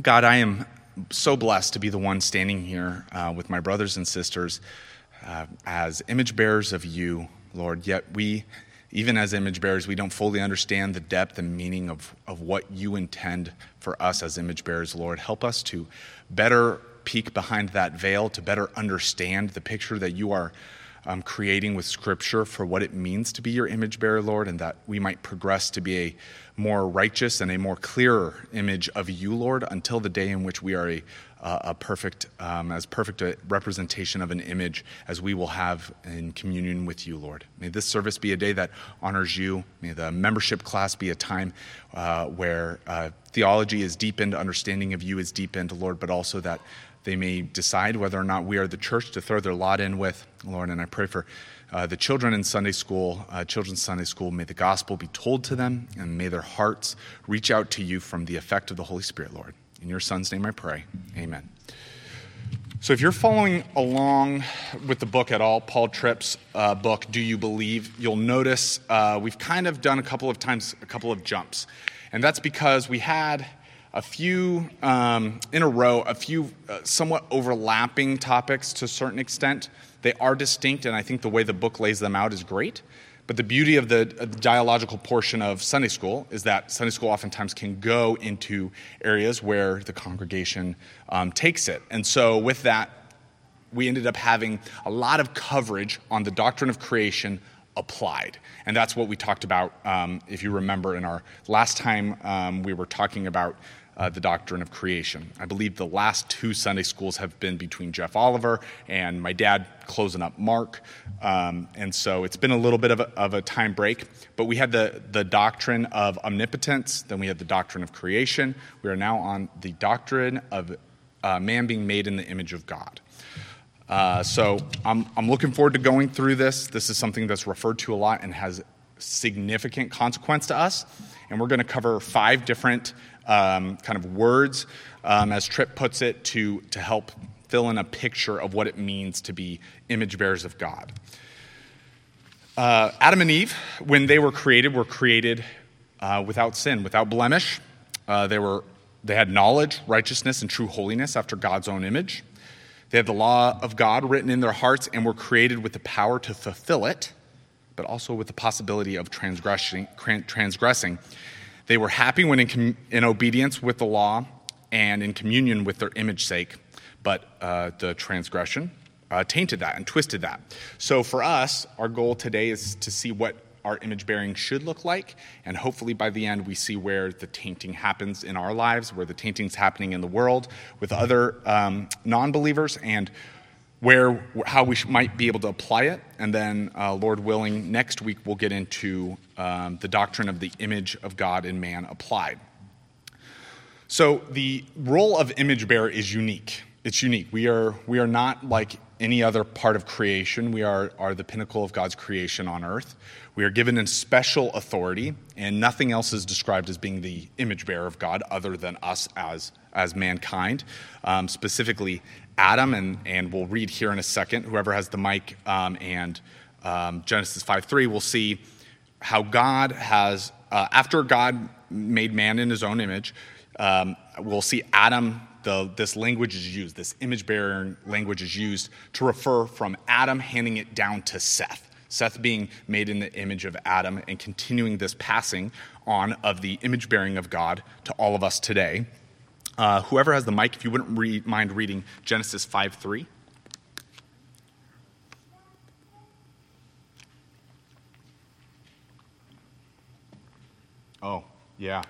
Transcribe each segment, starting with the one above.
God, I am so blessed to be the one standing here uh, with my brothers and sisters uh, as image bearers of you, Lord. Yet we, even as image bearers, we don't fully understand the depth and meaning of, of what you intend for us as image bearers, Lord. Help us to better peek behind that veil, to better understand the picture that you are um, creating with Scripture for what it means to be your image bearer, Lord, and that we might progress to be a more righteous and a more clearer image of you, Lord, until the day in which we are a, a perfect, um, as perfect a representation of an image as we will have in communion with you, Lord. May this service be a day that honors you. May the membership class be a time uh, where uh, theology is deepened, understanding of you is deepened, Lord, but also that they may decide whether or not we are the church to throw their lot in with, Lord. And I pray for uh, the children in Sunday school, uh, children's Sunday school, may the gospel be told to them and may their hearts reach out to you from the effect of the Holy Spirit, Lord. In your son's name I pray. Amen. So, if you're following along with the book at all, Paul Tripp's uh, book, Do You Believe, you'll notice uh, we've kind of done a couple of times a couple of jumps. And that's because we had a few um, in a row, a few uh, somewhat overlapping topics to a certain extent they are distinct, and I think the way the book lays them out is great. But the beauty of the dialogical portion of Sunday school is that Sunday school oftentimes can go into areas where the congregation um, takes it. And so, with that, we ended up having a lot of coverage on the doctrine of creation applied. And that's what we talked about, um, if you remember, in our last time um, we were talking about uh, the doctrine of creation. I believe the last two Sunday schools have been between Jeff Oliver and my dad closing up Mark. Um, and so it's been a little bit of a, of a, time break. But we had the, the doctrine of omnipotence, then we had the doctrine of creation. We are now on the doctrine of uh, man being made in the image of God. Uh, so I'm, I'm looking forward to going through this. This is something that's referred to a lot and has significant consequence to us. And we're going to cover five different um, kind of words, um, as Tripp puts it, to, to help fill in a picture of what it means to be image bearers of God. Uh, Adam and Eve, when they were created, were created uh, without sin, without blemish. Uh, they, were, they had knowledge, righteousness, and true holiness after God's own image. They had the law of God written in their hearts and were created with the power to fulfill it, but also with the possibility of transgressing. transgressing. They were happy when in, com- in obedience with the law and in communion with their image sake, but uh, the transgression uh, tainted that and twisted that. So for us, our goal today is to see what our image bearing should look like, and hopefully by the end we see where the tainting happens in our lives, where the tainting's happening in the world with other um, non believers, and where how we might be able to apply it. And then uh, lord willing next week we'll get into um, the doctrine of the image of god in man applied. So the role of image bearer is unique. It's unique. We are we are not like any other part of creation. We are are the pinnacle of god's creation on earth. We are given a special authority and nothing else is described as being the image bearer of god other than us as as mankind. Um, specifically Adam, and, and we'll read here in a second, whoever has the mic, um, and um, Genesis 5 3, we'll see how God has, uh, after God made man in his own image, um, we'll see Adam, the, this language is used, this image bearing language is used to refer from Adam handing it down to Seth. Seth being made in the image of Adam and continuing this passing on of the image bearing of God to all of us today. Uh, whoever has the mic, if you wouldn't re- mind reading Genesis 5 3. Oh, yeah.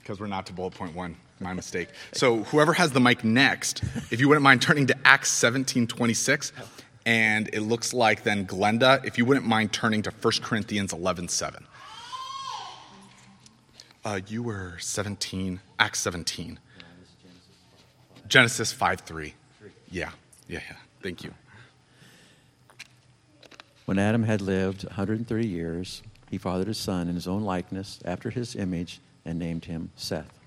Because we're not to bullet point one. My mistake. So, whoever has the mic next, if you wouldn't mind turning to Acts 17 26. And it looks like then Glenda, if you wouldn't mind turning to 1 Corinthians 11 7. Uh, you were 17, Acts 17. Genesis 5 3. Yeah, yeah, yeah. Thank you. When Adam had lived 130 years, he fathered a son in his own likeness, after his image, and named him Seth.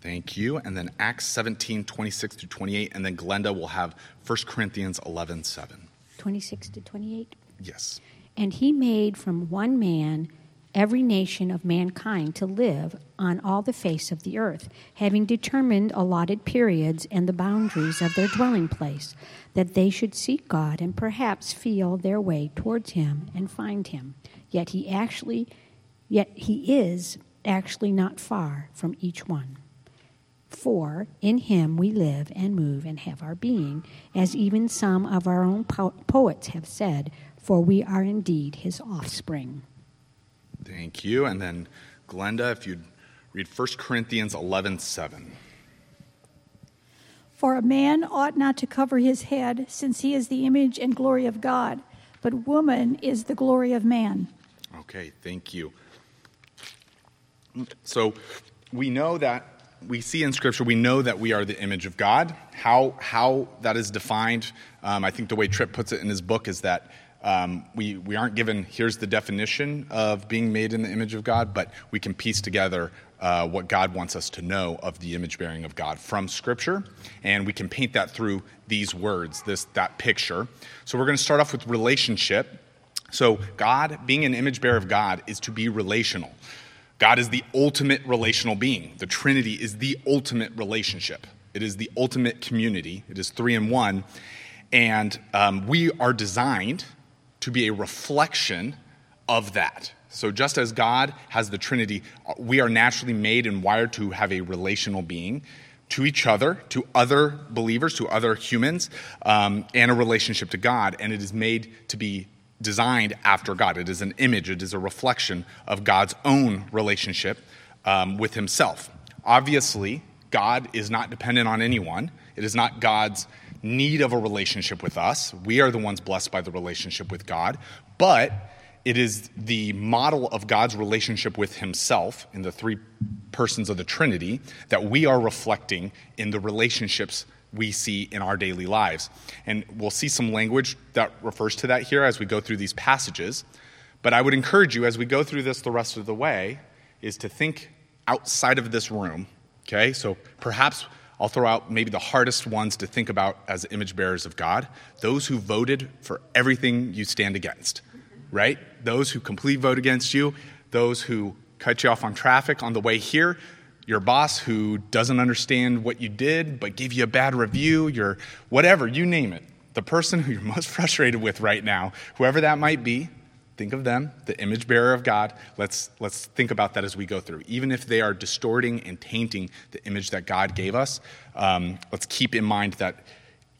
Thank you. And then Acts 17, 26 to 28. And then Glenda will have 1 Corinthians 11, 7. 26 to 28? Yes. And he made from one man every nation of mankind to live on all the face of the earth, having determined allotted periods and the boundaries of their dwelling place, that they should seek God and perhaps feel their way towards him and find him. Yet he actually yet he is actually not far from each one. For in him we live and move and have our being, as even some of our own po- poets have said, for we are indeed his offspring. Thank you. And then, Glenda, if you'd read 1 Corinthians 11 7. For a man ought not to cover his head, since he is the image and glory of God, but woman is the glory of man. Okay, thank you. So we know that we see in Scripture, we know that we are the image of God. How, how that is defined, um, I think the way Tripp puts it in his book is that um, we, we aren't given, here's the definition of being made in the image of God, but we can piece together uh, what God wants us to know of the image bearing of God from Scripture, and we can paint that through these words, this that picture. So we're going to start off with relationship. So God, being an image bearer of God, is to be relational. God is the ultimate relational being. The Trinity is the ultimate relationship. It is the ultimate community. It is three in one, and um, we are designed to be a reflection of that. So, just as God has the Trinity, we are naturally made and wired to have a relational being to each other, to other believers, to other humans, um, and a relationship to God. And it is made to be designed after God. It is an image, it is a reflection of God's own relationship um, with Himself. Obviously, God is not dependent on anyone, it is not God's need of a relationship with us. We are the ones blessed by the relationship with God, but it is the model of God's relationship with Himself in the three persons of the Trinity that we are reflecting in the relationships we see in our daily lives. And we'll see some language that refers to that here as we go through these passages. But I would encourage you, as we go through this the rest of the way, is to think outside of this room. Okay? So perhaps I'll throw out maybe the hardest ones to think about as image bearers of God those who voted for everything you stand against, right? Those who completely vote against you, those who cut you off on traffic on the way here, your boss who doesn't understand what you did but gave you a bad review, your whatever, you name it. The person who you're most frustrated with right now, whoever that might be, think of them, the image bearer of God. Let's, let's think about that as we go through. Even if they are distorting and tainting the image that God gave us, um, let's keep in mind that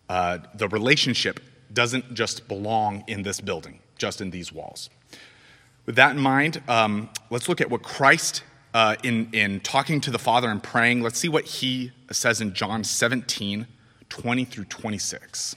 uh, the relationship doesn't just belong in this building, just in these walls. With that in mind, um, let's look at what Christ, uh, in, in talking to the Father and praying, let's see what he says in John 17 20 through 26.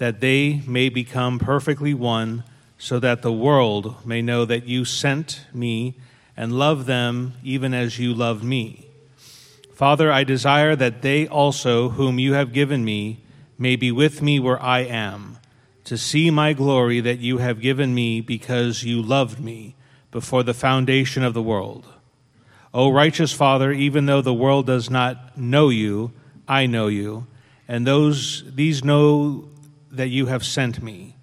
that they may become perfectly one, so that the world may know that you sent me and love them even as you love me. Father, I desire that they also, whom you have given me, may be with me where I am, to see my glory that you have given me because you loved me before the foundation of the world. O righteous Father, even though the world does not know you, I know you, and those these know that you have sent me.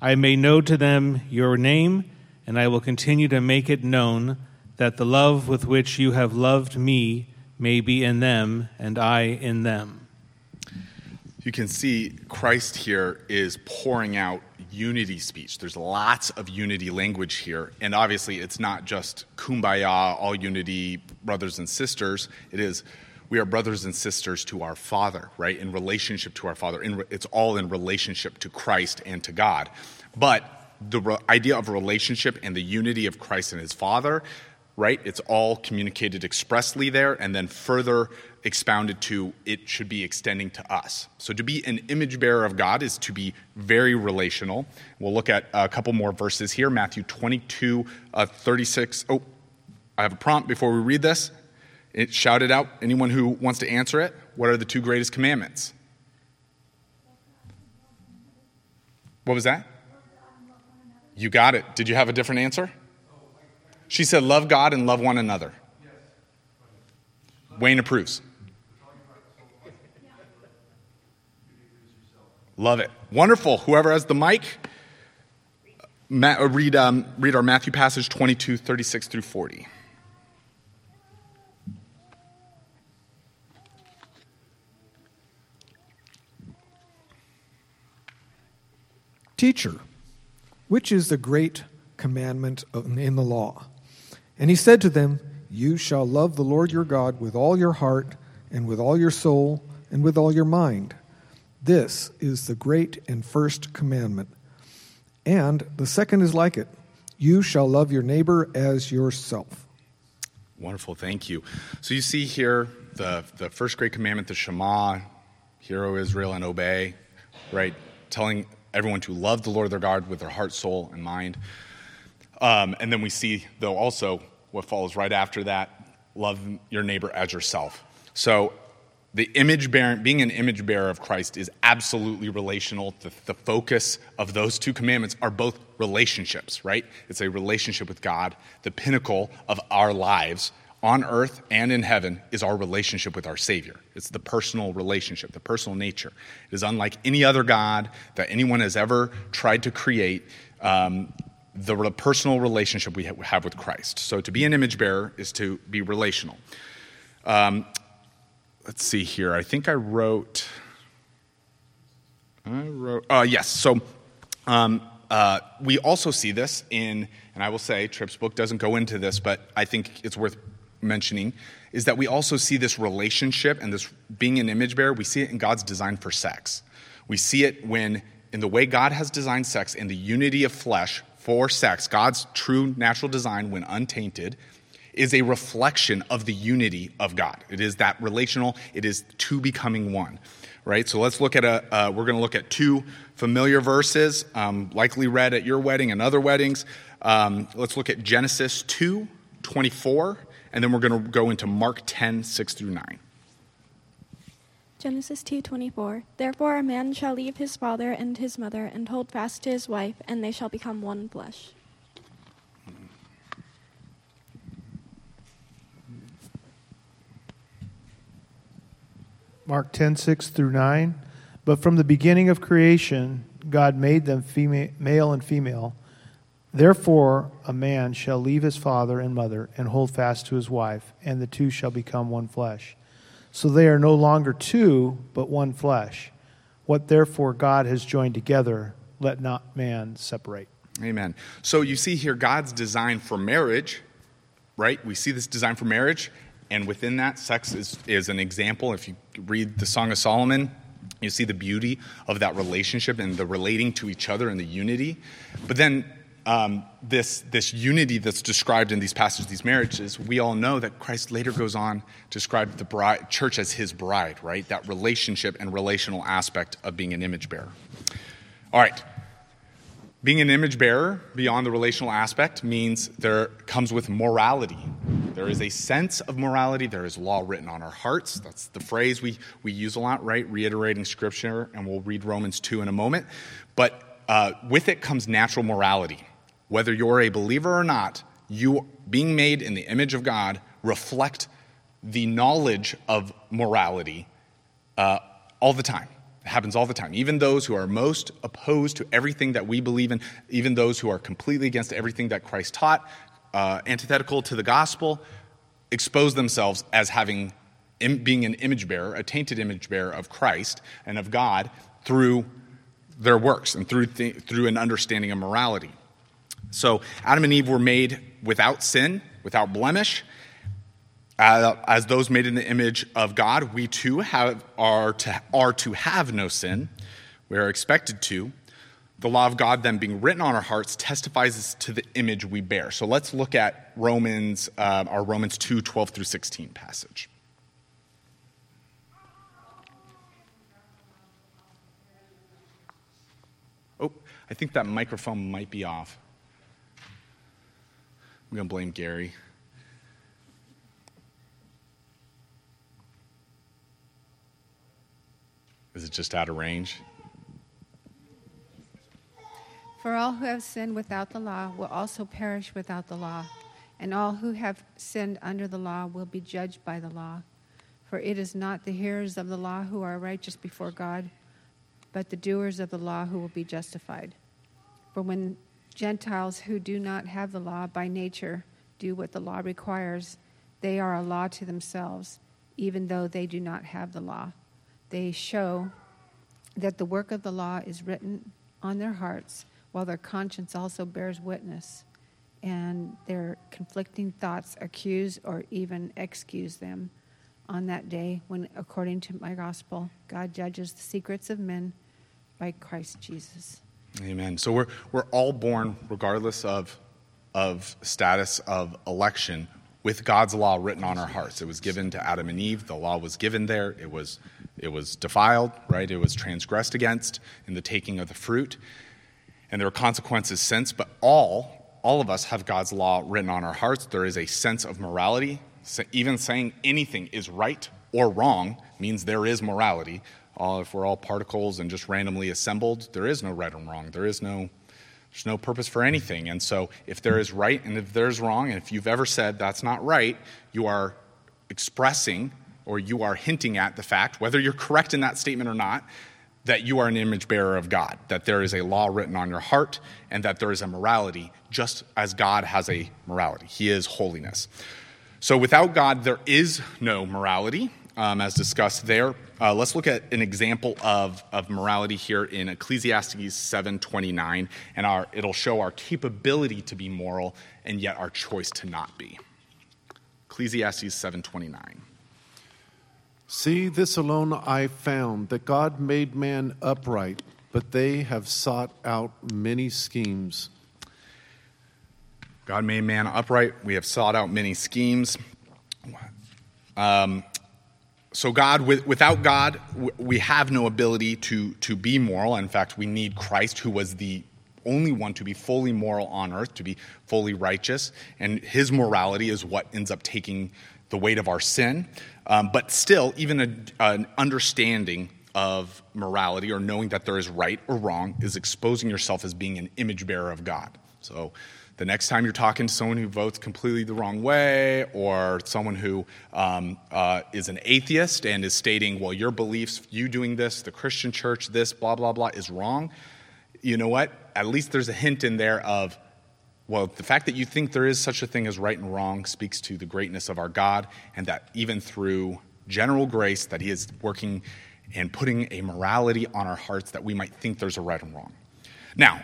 I may know to them your name, and I will continue to make it known that the love with which you have loved me may be in them, and I in them. You can see Christ here is pouring out unity speech. There's lots of unity language here. And obviously, it's not just kumbaya, all unity, brothers and sisters. It is we are brothers and sisters to our Father, right? In relationship to our Father. In, it's all in relationship to Christ and to God. But the re- idea of relationship and the unity of Christ and his Father, right? It's all communicated expressly there and then further expounded to it should be extending to us. So to be an image bearer of God is to be very relational. We'll look at a couple more verses here Matthew 22, uh, 36. Oh, I have a prompt before we read this. It shouted out. Anyone who wants to answer it? What are the two greatest commandments? What was that? You got it. Did you have a different answer? She said, Love God and love one another. Wayne approves. Love it. Wonderful. Whoever has the mic, read, um, read our Matthew passage 22, 36 through 40. Teacher, which is the great commandment in the law? And he said to them, You shall love the Lord your God with all your heart, and with all your soul, and with all your mind. This is the great and first commandment. And the second is like it You shall love your neighbor as yourself. Wonderful, thank you. So you see here the, the first great commandment, the Shema, Hear, O Israel, and obey, right? Telling everyone to love the Lord their God with their heart, soul, and mind. Um, and then we see, though, also what follows right after that love your neighbor as yourself. So, the image bearing, being an image bearer of Christ is absolutely relational. The, the focus of those two commandments are both relationships, right? It's a relationship with God. The pinnacle of our lives on earth and in heaven is our relationship with our Savior. It's the personal relationship, the personal nature. It is unlike any other God that anyone has ever tried to create. Um, the personal relationship we have with Christ. So to be an image bearer is to be relational. Um, let's see here. I think I wrote. I wrote. Uh, yes. So um, uh, we also see this in, and I will say, Tripp's book doesn't go into this, but I think it's worth mentioning, is that we also see this relationship and this being an image bearer. We see it in God's design for sex. We see it when, in the way God has designed sex, in the unity of flesh, for sex, God's true natural design, when untainted, is a reflection of the unity of God. It is that relational, it is two becoming one, right? So let's look at a, uh, we're going to look at two familiar verses, um, likely read at your wedding and other weddings. Um, let's look at Genesis 2 24, and then we're going to go into Mark 10 6 through 9. Genesis 2:24 Therefore a man shall leave his father and his mother and hold fast to his wife and they shall become one flesh. Mark 10:6 through 9 But from the beginning of creation God made them female, male and female Therefore a man shall leave his father and mother and hold fast to his wife and the two shall become one flesh. So they are no longer two, but one flesh. What therefore God has joined together, let not man separate. Amen. So you see here God's design for marriage, right? We see this design for marriage, and within that, sex is, is an example. If you read the Song of Solomon, you see the beauty of that relationship and the relating to each other and the unity. But then um, this, this unity that's described in these passages, these marriages, we all know that Christ later goes on to describe the bride, church as his bride, right? That relationship and relational aspect of being an image bearer. All right. Being an image bearer beyond the relational aspect means there comes with morality. There is a sense of morality. There is law written on our hearts. That's the phrase we, we use a lot, right? Reiterating scripture, and we'll read Romans 2 in a moment. But uh, with it comes natural morality whether you're a believer or not, you being made in the image of God reflect the knowledge of morality uh, all the time. It happens all the time. Even those who are most opposed to everything that we believe in, even those who are completely against everything that Christ taught, uh, antithetical to the gospel, expose themselves as having being an image bearer, a tainted image bearer of Christ and of God through their works and through, th- through an understanding of morality. So Adam and Eve were made without sin, without blemish. Uh, as those made in the image of God, we too have, are, to, are to have no sin. We are expected to. The law of God then being written on our hearts testifies to the image we bear. So let's look at Romans, uh, our Romans 2 12 through 16 passage. Oh, I think that microphone might be off. I'm going to blame Gary. Is it just out of range? For all who have sinned without the law will also perish without the law, and all who have sinned under the law will be judged by the law. For it is not the hearers of the law who are righteous before God, but the doers of the law who will be justified. For when Gentiles who do not have the law by nature do what the law requires, they are a law to themselves, even though they do not have the law. They show that the work of the law is written on their hearts, while their conscience also bears witness, and their conflicting thoughts accuse or even excuse them on that day when, according to my gospel, God judges the secrets of men by Christ Jesus. Amen. So we're, we're all born, regardless of, of status of election, with God's law written on our hearts. It was given to Adam and Eve. The law was given there. It was, it was defiled, right? It was transgressed against in the taking of the fruit. And there are consequences since, but all, all of us have God's law written on our hearts. There is a sense of morality. So even saying anything is right or wrong means there is morality. If we're all particles and just randomly assembled, there is no right and wrong. There is no there's no purpose for anything. And so, if there is right and if there's wrong, and if you've ever said that's not right, you are expressing or you are hinting at the fact, whether you're correct in that statement or not, that you are an image bearer of God, that there is a law written on your heart, and that there is a morality, just as God has a morality. He is holiness. So, without God, there is no morality, um, as discussed there. Uh, let's look at an example of, of morality here in Ecclesiastes 7:29, and our, it'll show our capability to be moral and yet our choice to not be. Ecclesiastes 7:29. See, this alone I found that God made man upright, but they have sought out many schemes. God made man upright. We have sought out many schemes. Um, so God, without God, we have no ability to, to be moral. In fact, we need Christ, who was the only one to be fully moral on earth, to be fully righteous. And his morality is what ends up taking the weight of our sin. Um, but still, even a, an understanding of morality or knowing that there is right or wrong is exposing yourself as being an image bearer of God. So the next time you're talking to someone who votes completely the wrong way or someone who um, uh, is an atheist and is stating, well, your beliefs, you doing this, the Christian church, this, blah, blah, blah, is wrong, you know what? At least there's a hint in there of, well, the fact that you think there is such a thing as right and wrong speaks to the greatness of our God, and that even through general grace, that He is working and putting a morality on our hearts that we might think there's a right and wrong. Now,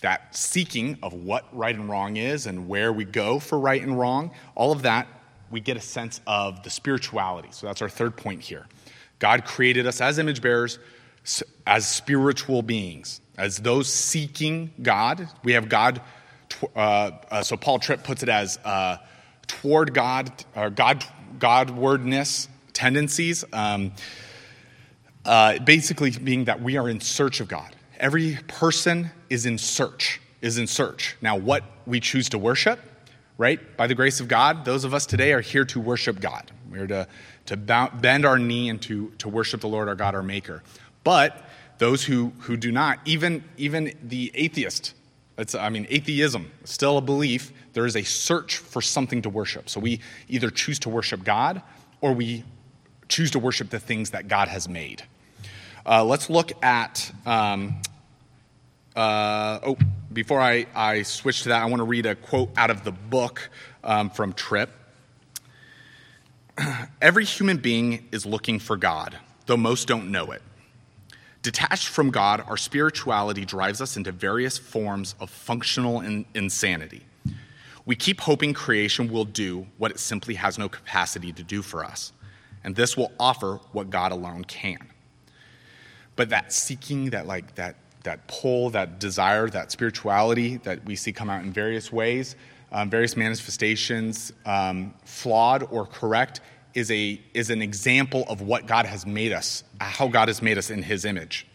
that seeking of what right and wrong is and where we go for right and wrong, all of that, we get a sense of the spirituality. So that's our third point here. God created us as image bearers, as spiritual beings, as those seeking God. We have God, uh, uh, so Paul Tripp puts it as uh, toward God, or God, Godwardness tendencies. Um, uh, basically, being that we are in search of God. Every person is in search, is in search. Now, what we choose to worship, right? By the grace of God, those of us today are here to worship God. We're to, to bend our knee and to, to worship the Lord our God, our Maker. But those who, who do not, even, even the atheist, it's, I mean, atheism, still a belief, there is a search for something to worship. So we either choose to worship God or we choose to worship the things that God has made. Uh, let's look at. Um, uh, oh, before I, I switch to that, I want to read a quote out of the book um, from Tripp. Every human being is looking for God, though most don't know it. Detached from God, our spirituality drives us into various forms of functional in- insanity. We keep hoping creation will do what it simply has no capacity to do for us, and this will offer what God alone can. But that seeking, that like that that pull, that desire, that spirituality that we see come out in various ways, um, various manifestations, um, flawed or correct, is, a, is an example of what God has made us, how God has made us in His image.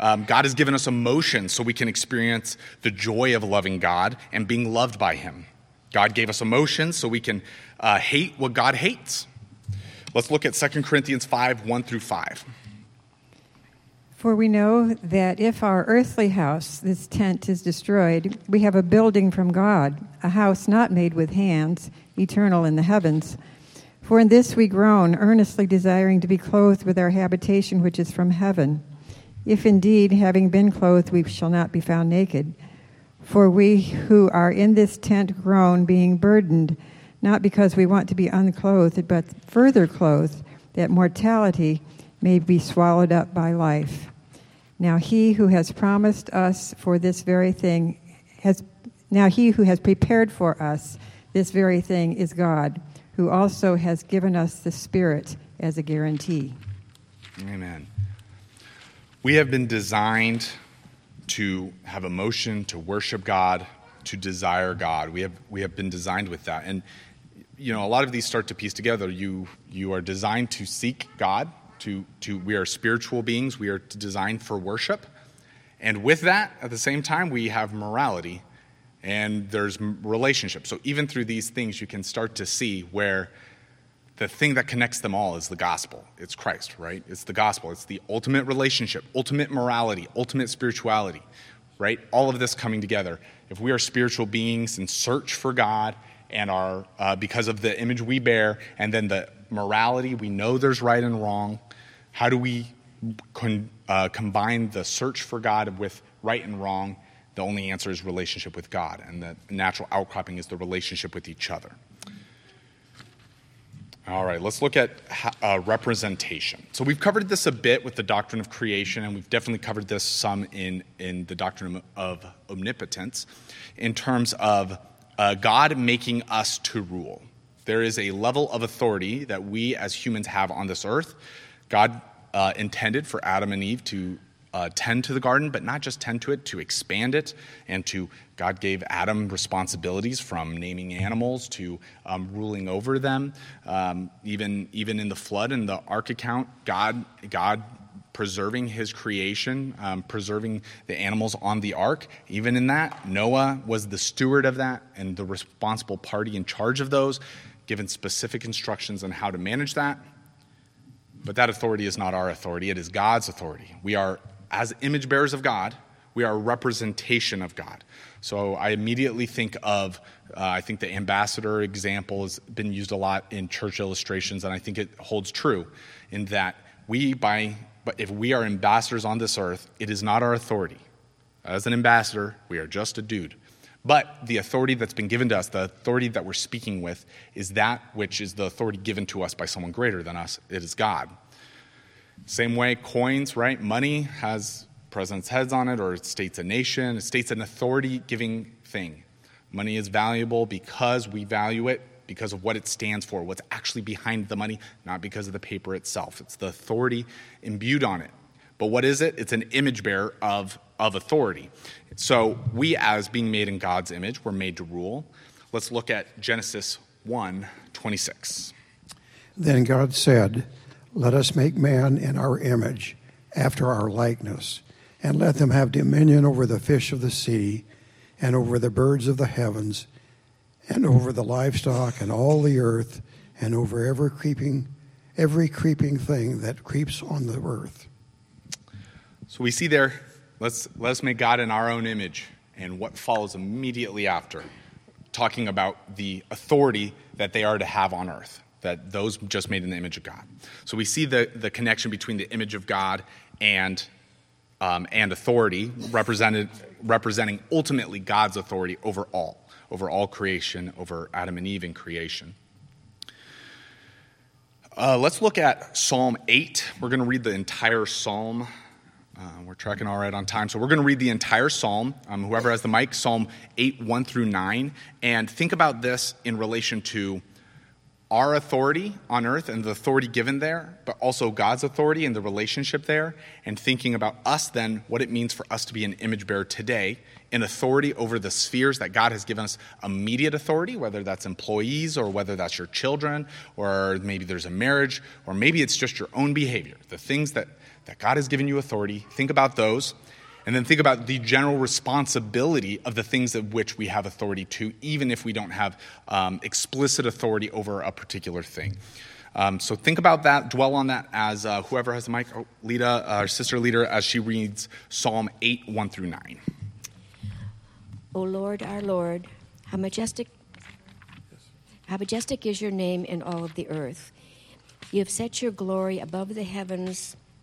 Um, God has given us emotions so we can experience the joy of loving God and being loved by Him. God gave us emotions so we can uh, hate what God hates. Let's look at 2 Corinthians 5 1 through 5. For we know that if our earthly house, this tent, is destroyed, we have a building from God, a house not made with hands, eternal in the heavens. For in this we groan, earnestly desiring to be clothed with our habitation which is from heaven. If indeed, having been clothed, we shall not be found naked. For we who are in this tent groan, being burdened, not because we want to be unclothed, but further clothed, that mortality may be swallowed up by life. Now he who has promised us for this very thing has now he who has prepared for us this very thing is God, who also has given us the Spirit as a guarantee. Amen. We have been designed to have emotion, to worship God, to desire God. We have we have been designed with that. And you know, a lot of these start to piece together. You you are designed to seek God to, to we are spiritual beings. We are designed for worship. And with that at the same time we have morality and there's relationships so even through these things you can start to see where the thing that connects them all is the gospel. It's christ right? It's the gospel. It's the ultimate relationship ultimate morality ultimate spirituality right? All of this coming together. If we are spiritual beings in search for god and are uh, because of the image we bear and then the morality we know there's right and wrong how do we con, uh, combine the search for God with right and wrong? The only answer is relationship with God, and the natural outcropping is the relationship with each other. All right, let's look at uh, representation. So we've covered this a bit with the doctrine of creation, and we've definitely covered this some in, in the doctrine of omnipotence in terms of uh, God making us to rule. There is a level of authority that we as humans have on this earth. God uh, intended for Adam and Eve to uh, tend to the garden, but not just tend to it, to expand it, and to God gave Adam responsibilities from naming animals to um, ruling over them. Um, even even in the flood and the ark account, God God preserving His creation, um, preserving the animals on the ark. Even in that, Noah was the steward of that and the responsible party in charge of those, given specific instructions on how to manage that. But that authority is not our authority, it is God's authority. We are, as image bearers of God, we are a representation of God. So I immediately think of, uh, I think the ambassador example has been used a lot in church illustrations, and I think it holds true in that we, by, but if we are ambassadors on this earth, it is not our authority. As an ambassador, we are just a dude. But the authority that's been given to us, the authority that we're speaking with, is that which is the authority given to us by someone greater than us. It is God. Same way, coins, right? Money has president's heads on it, or it states a nation, it states an authority giving thing. Money is valuable because we value it, because of what it stands for, what's actually behind the money, not because of the paper itself. It's the authority imbued on it. But what is it? It's an image bearer of, of authority. So we, as being made in God's image, were made to rule. Let's look at Genesis 1 26. Then God said, Let us make man in our image, after our likeness, and let them have dominion over the fish of the sea, and over the birds of the heavens, and over the livestock and all the earth, and over every creeping every creeping thing that creeps on the earth. So we see there, let's, let us make God in our own image, and what follows immediately after, talking about the authority that they are to have on earth, that those just made in the image of God. So we see the, the connection between the image of God and, um, and authority, represented, representing ultimately God's authority over all, over all creation, over Adam and Eve in creation. Uh, let's look at Psalm 8. We're going to read the entire psalm. Uh, we're tracking all right on time. So we're going to read the entire psalm. Um, whoever has the mic, Psalm 8, 1 through 9. And think about this in relation to our authority on earth and the authority given there, but also God's authority and the relationship there, and thinking about us then, what it means for us to be an image bearer today in authority over the spheres that God has given us immediate authority, whether that's employees or whether that's your children, or maybe there's a marriage, or maybe it's just your own behavior. The things that, that God has given you authority, think about those and then think about the general responsibility of the things of which we have authority to, even if we don't have um, explicit authority over a particular thing. Um, so think about that, dwell on that as uh, whoever has the mic, oh, Lita, our sister leader, as she reads Psalm 8, 1 through 9. O Lord, our Lord, how majestic, how majestic is your name in all of the earth. You have set your glory above the heavens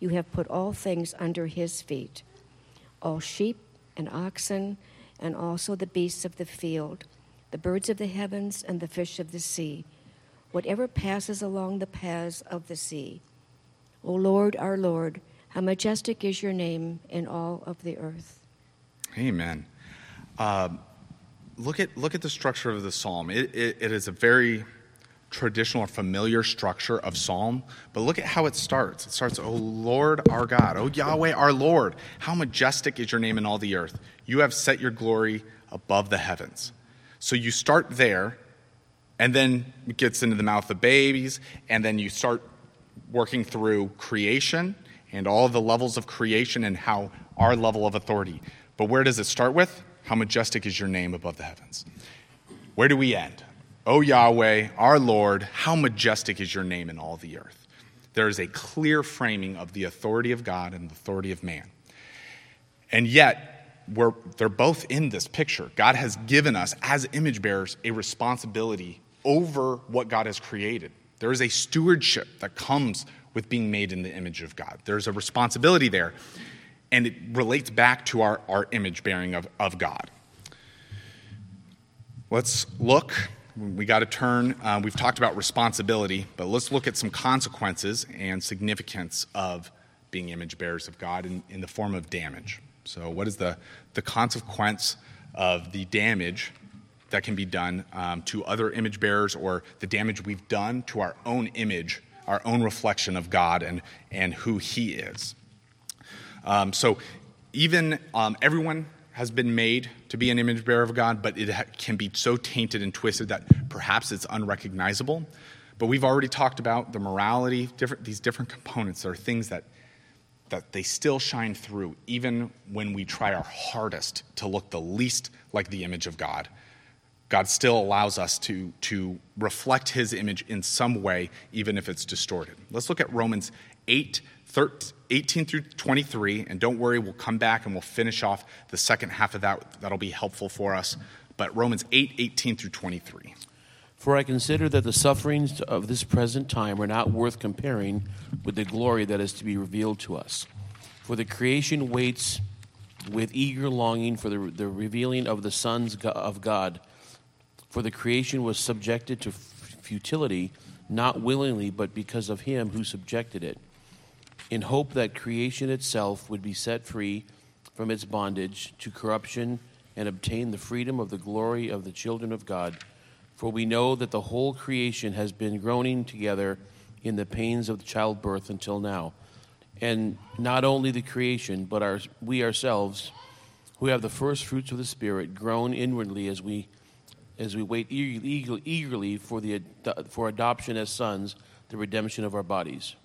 you have put all things under his feet all sheep and oxen, and also the beasts of the field, the birds of the heavens, and the fish of the sea, whatever passes along the paths of the sea. O Lord, our Lord, how majestic is your name in all of the earth. Amen. Uh, look at look at the structure of the psalm. It, it, it is a very traditional or familiar structure of psalm, but look at how it starts. It starts, "O Lord our God, O Yahweh our Lord, how majestic is your name in all the earth. You have set your glory above the heavens." So you start there, and then it gets into the mouth of babies, and then you start working through creation and all the levels of creation and how our level of authority. But where does it start with? How majestic is your name above the heavens. Where do we end? O Yahweh, our Lord, how majestic is your name in all the earth. There is a clear framing of the authority of God and the authority of man. And yet, we're, they're both in this picture. God has given us, as image bearers, a responsibility over what God has created. There is a stewardship that comes with being made in the image of God. There's a responsibility there, and it relates back to our, our image bearing of, of God. Let's look we got to turn. Uh, we've talked about responsibility, but let's look at some consequences and significance of being image bearers of God in, in the form of damage. So, what is the, the consequence of the damage that can be done um, to other image bearers or the damage we've done to our own image, our own reflection of God and, and who He is? Um, so, even um, everyone has been made to be an image bearer of God, but it can be so tainted and twisted that perhaps it's unrecognizable. But we've already talked about the morality, different, these different components are things that, that they still shine through, even when we try our hardest to look the least like the image of God. God still allows us to, to reflect his image in some way, even if it's distorted. Let's look at Romans 8 18 through 23, and don't worry, we'll come back and we'll finish off the second half of that. That'll be helpful for us. But Romans 8 18 through 23. For I consider that the sufferings of this present time are not worth comparing with the glory that is to be revealed to us. For the creation waits with eager longing for the, the revealing of the sons of God. For the creation was subjected to futility, not willingly, but because of him who subjected it in hope that creation itself would be set free from its bondage to corruption and obtain the freedom of the glory of the children of God. For we know that the whole creation has been groaning together in the pains of childbirth until now. And not only the creation, but our, we ourselves, who have the first fruits of the Spirit, groan inwardly as we, as we wait eagerly, eagerly for, the, for adoption as sons, the redemption of our bodies.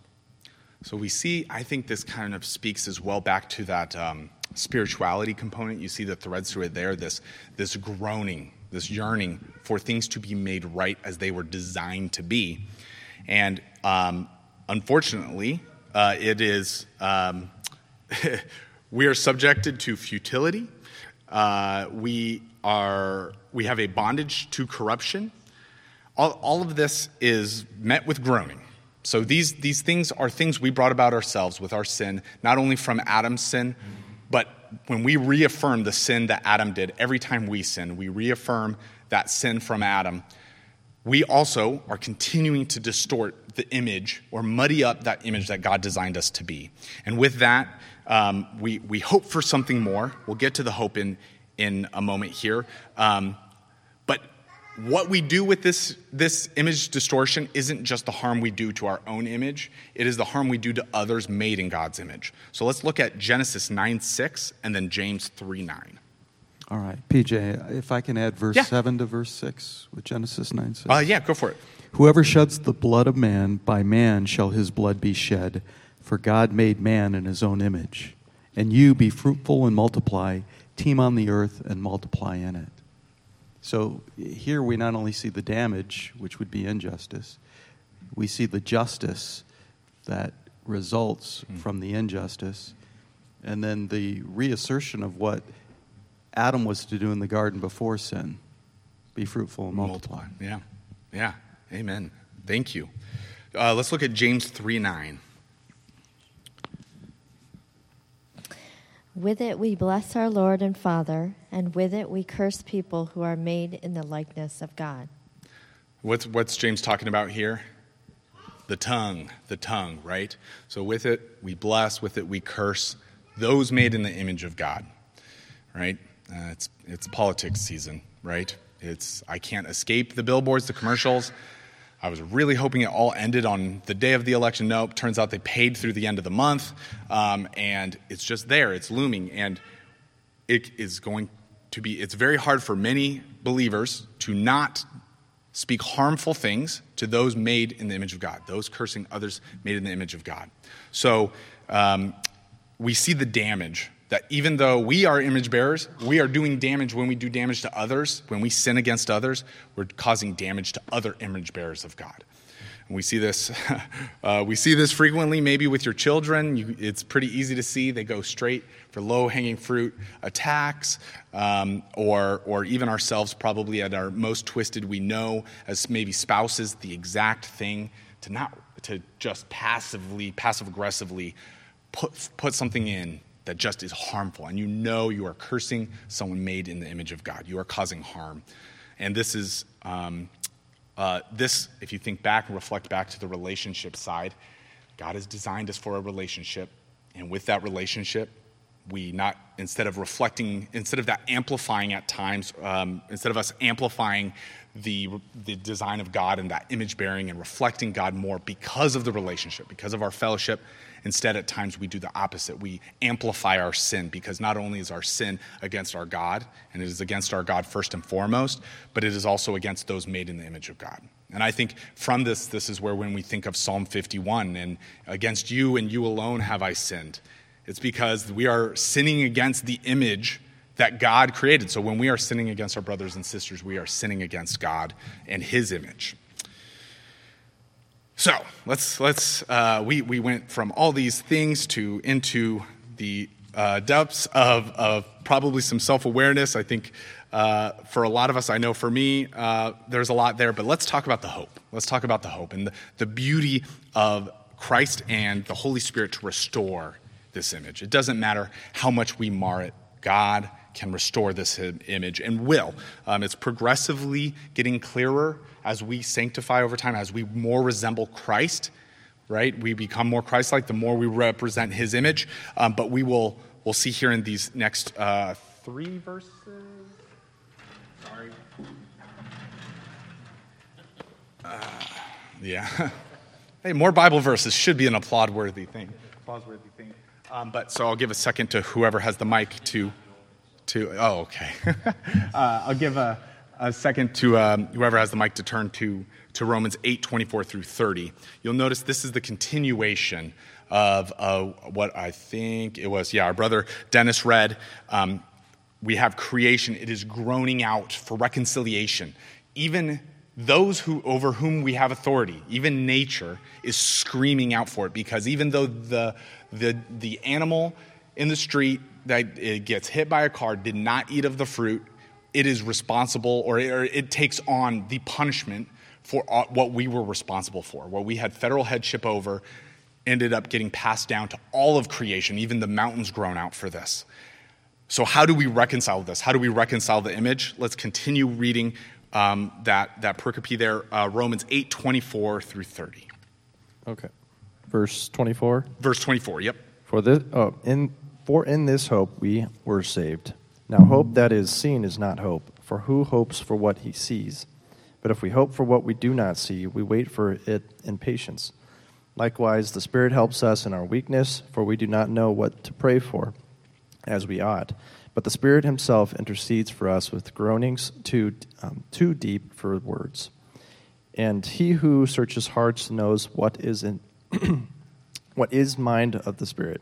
So we see, I think this kind of speaks as well back to that um, spirituality component. You see the threads through it there, this, this groaning, this yearning for things to be made right as they were designed to be. And um, unfortunately, uh, it is, um, we are subjected to futility. Uh, we, are, we have a bondage to corruption. All, all of this is met with groaning. So these, these things are things we brought about ourselves with our sin, not only from Adam's sin, but when we reaffirm the sin that Adam did, every time we sin, we reaffirm that sin from Adam. We also are continuing to distort the image or muddy up that image that God designed us to be. And with that, um, we, we hope for something more. We'll get to the hope in, in a moment here. Um, what we do with this, this image distortion isn't just the harm we do to our own image, it is the harm we do to others made in God's image. So let's look at Genesis 9 6 and then James 3 9. All right, PJ, if I can add verse Yeah. 7 to verse 6 with Genesis 9 6. Uh, yeah, go for it. Whoever sheds the blood of man, by man shall his blood be shed, for God made man in his own image. And you be fruitful and multiply, teem on the earth and multiply in it. So here we not only see the damage, which would be injustice, we see the justice that results from the injustice, and then the reassertion of what Adam was to do in the garden before sin be fruitful and multiply. Yeah, yeah, amen. Thank you. Uh, let's look at James 3 9. With it we bless our Lord and Father, and with it we curse people who are made in the likeness of God. What's, what's James talking about here? The tongue, the tongue, right? So with it we bless, with it we curse those made in the image of God, right? Uh, it's, it's politics season, right? It's, I can't escape the billboards, the commercials. I was really hoping it all ended on the day of the election. Nope, turns out they paid through the end of the month, um, and it's just there, it's looming, and it is going to be, it's very hard for many believers to not speak harmful things to those made in the image of God, those cursing others made in the image of God. So um, we see the damage that even though we are image bearers, we are doing damage when we do damage to others. When we sin against others, we're causing damage to other image bearers of God. We see this, uh, we see this frequently, maybe with your children. You, it's pretty easy to see. They go straight for low hanging fruit attacks, um, or, or even ourselves, probably at our most twisted, we know as maybe spouses the exact thing to not to just passively, passive aggressively put, put something in that just is harmful. And you know you are cursing someone made in the image of God. You are causing harm. And this is, um, uh, this, if you think back and reflect back to the relationship side, God has designed us for a relationship. And with that relationship, we not, instead of reflecting, instead of that amplifying at times, um, instead of us amplifying the, the design of God and that image bearing and reflecting God more because of the relationship, because of our fellowship, Instead, at times we do the opposite. We amplify our sin because not only is our sin against our God, and it is against our God first and foremost, but it is also against those made in the image of God. And I think from this, this is where when we think of Psalm 51 and against you and you alone have I sinned, it's because we are sinning against the image that God created. So when we are sinning against our brothers and sisters, we are sinning against God and His image. So let's let's uh, we we went from all these things to into the uh, depths of of probably some self awareness. I think uh, for a lot of us, I know for me, uh, there's a lot there. But let's talk about the hope. Let's talk about the hope and the, the beauty of Christ and the Holy Spirit to restore this image. It doesn't matter how much we mar it. God can restore this image and will. Um, it's progressively getting clearer as we sanctify over time, as we more resemble Christ, right? We become more Christ like the more we represent his image. Um, but we will we'll see here in these next uh, three verses. Sorry. Uh, yeah. hey, more Bible verses should be an applaud worthy thing. Applause worthy thing. Um, but so I'll give a second to whoever has the mic to. To oh, okay. uh, I'll give a a second to um, whoever has the mic to turn to, to Romans 8 24 through 30. You'll notice this is the continuation of uh, what I think it was, yeah, our brother Dennis read. Um, we have creation, it is groaning out for reconciliation. Even those who, over whom we have authority, even nature, is screaming out for it because even though the, the, the animal in the street that it gets hit by a car did not eat of the fruit, it is responsible or it, or it takes on the punishment for uh, what we were responsible for, what we had federal headship over, ended up getting passed down to all of creation, even the mountains groan out for this. So, how do we reconcile this? How do we reconcile the image? Let's continue reading um, that, that pericope there, uh, Romans 8 24 through 30. Okay. Verse 24. Verse 24, yep. For this, oh, in, for in this hope we were saved. Now, hope that is seen is not hope, for who hopes for what he sees? But if we hope for what we do not see, we wait for it in patience. Likewise, the Spirit helps us in our weakness, for we do not know what to pray for as we ought. But the Spirit Himself intercedes for us with groanings too, um, too deep for words. And He who searches hearts knows what is in what is mind of the Spirit,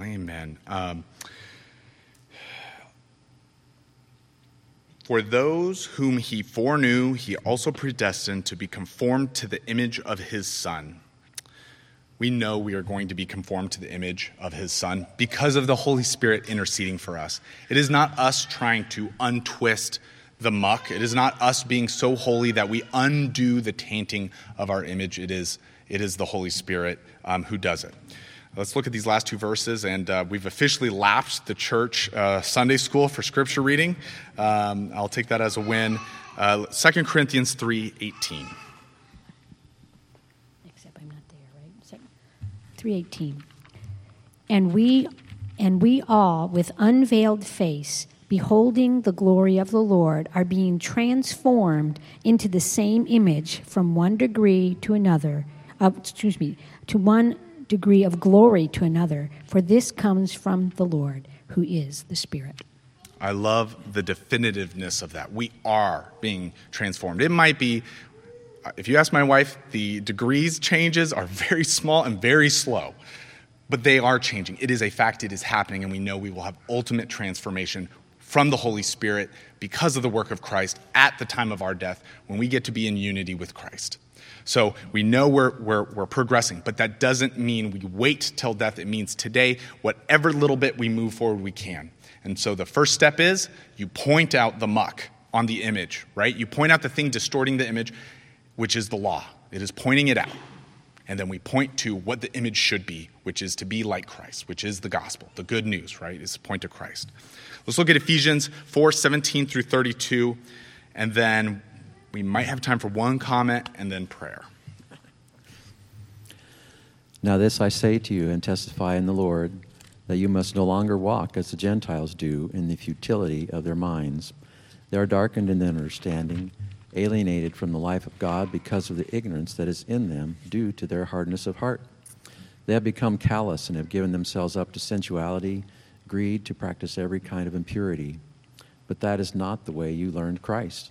Amen. Um, for those whom he foreknew, he also predestined to be conformed to the image of his Son we know we are going to be conformed to the image of his son because of the Holy Spirit interceding for us. It is not us trying to untwist the muck. It is not us being so holy that we undo the tainting of our image. It is, it is the Holy Spirit um, who does it. Let's look at these last two verses, and uh, we've officially lapsed the church uh, Sunday school for scripture reading. Um, I'll take that as a win. Uh, 2 Corinthians 3 18. 3:18. And we and we all with unveiled face beholding the glory of the Lord are being transformed into the same image from one degree to another. Uh, excuse me, to one degree of glory to another, for this comes from the Lord, who is the Spirit. I love the definitiveness of that. We are being transformed. It might be if you ask my wife, the degrees changes are very small and very slow, but they are changing. It is a fact, it is happening, and we know we will have ultimate transformation from the Holy Spirit because of the work of Christ at the time of our death when we get to be in unity with Christ. So we know we're, we're, we're progressing, but that doesn't mean we wait till death. It means today, whatever little bit we move forward, we can. And so the first step is you point out the muck on the image, right? You point out the thing distorting the image, which is the law. It is pointing it out. And then we point to what the image should be, which is to be like Christ, which is the gospel, the good news, right? Is point to Christ. Let's look at Ephesians 4 17 through 32, and then we might have time for one comment and then prayer. Now, this I say to you and testify in the Lord that you must no longer walk as the Gentiles do in the futility of their minds. They are darkened in their understanding alienated from the life of God because of the ignorance that is in them due to their hardness of heart. They have become callous and have given themselves up to sensuality, greed, to practice every kind of impurity. But that is not the way you learned Christ,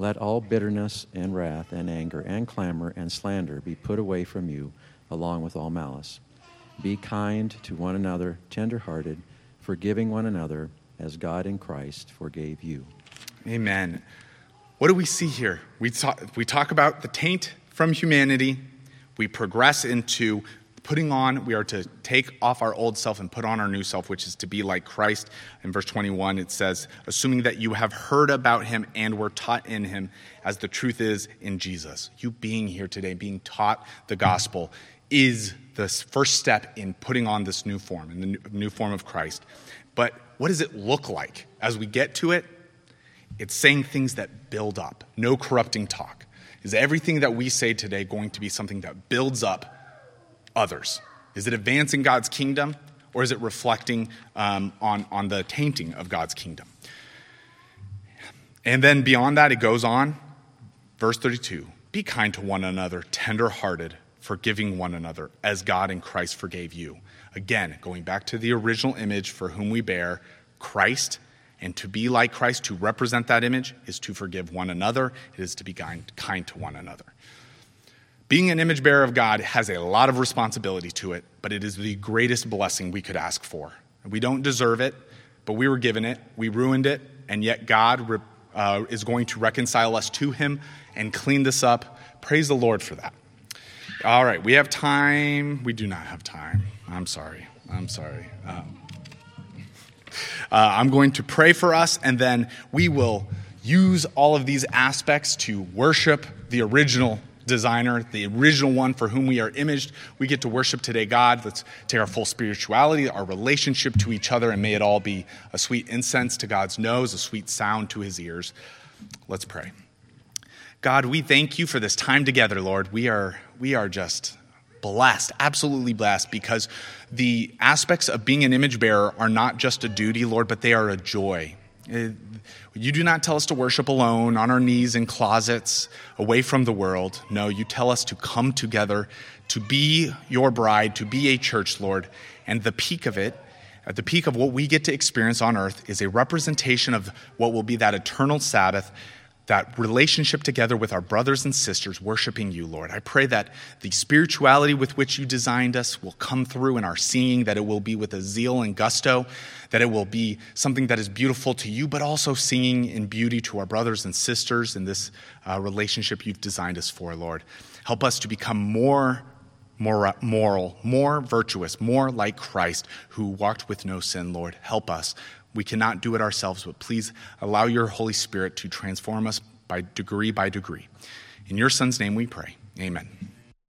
Let all bitterness and wrath and anger and clamor and slander be put away from you, along with all malice. Be kind to one another, tenderhearted, forgiving one another as God in Christ forgave you. Amen. what do we see here? We talk, we talk about the taint from humanity. We progress into putting on, we are to take off our old self and put on our new self, which is to be like Christ. In verse 21, it says, assuming that you have heard about him and were taught in him, as the truth is in Jesus. You being here today, being taught the gospel, is the first step in putting on this new form, in the new form of Christ. But what does it look like as we get to it? It's saying things that build up, no corrupting talk. Is everything that we say today going to be something that builds up others? Is it advancing God's kingdom or is it reflecting um, on, on the tainting of God's kingdom? And then beyond that, it goes on. Verse 32 Be kind to one another, tenderhearted, forgiving one another, as God in Christ forgave you. Again, going back to the original image for whom we bear Christ and to be like Christ, to represent that image, is to forgive one another, it is to be kind, kind to one another. Being an image bearer of God has a lot of responsibility to it, but it is the greatest blessing we could ask for. We don't deserve it, but we were given it. We ruined it, and yet God uh, is going to reconcile us to Him and clean this up. Praise the Lord for that. All right, we have time. We do not have time. I'm sorry. I'm sorry. Um, uh, I'm going to pray for us, and then we will use all of these aspects to worship the original designer, the original one for whom we are imaged. We get to worship today God. Let's take our full spirituality, our relationship to each other, and may it all be a sweet incense to God's nose, a sweet sound to his ears. Let's pray. God, we thank you for this time together, Lord. We are, we are just blessed, absolutely blessed, because the aspects of being an image bearer are not just a duty, Lord, but they are a joy. Uh, you do not tell us to worship alone, on our knees in closets, away from the world. No, you tell us to come together, to be your bride, to be a church, Lord. And the peak of it, at the peak of what we get to experience on earth, is a representation of what will be that eternal Sabbath that relationship together with our brothers and sisters worshiping you, Lord. I pray that the spirituality with which you designed us will come through in our singing, that it will be with a zeal and gusto, that it will be something that is beautiful to you, but also singing in beauty to our brothers and sisters in this uh, relationship you've designed us for, Lord. Help us to become more more moral, more virtuous, more like Christ who walked with no sin, Lord. Help us we cannot do it ourselves, but please allow your Holy Spirit to transform us by degree by degree. In your Son's name we pray. Amen.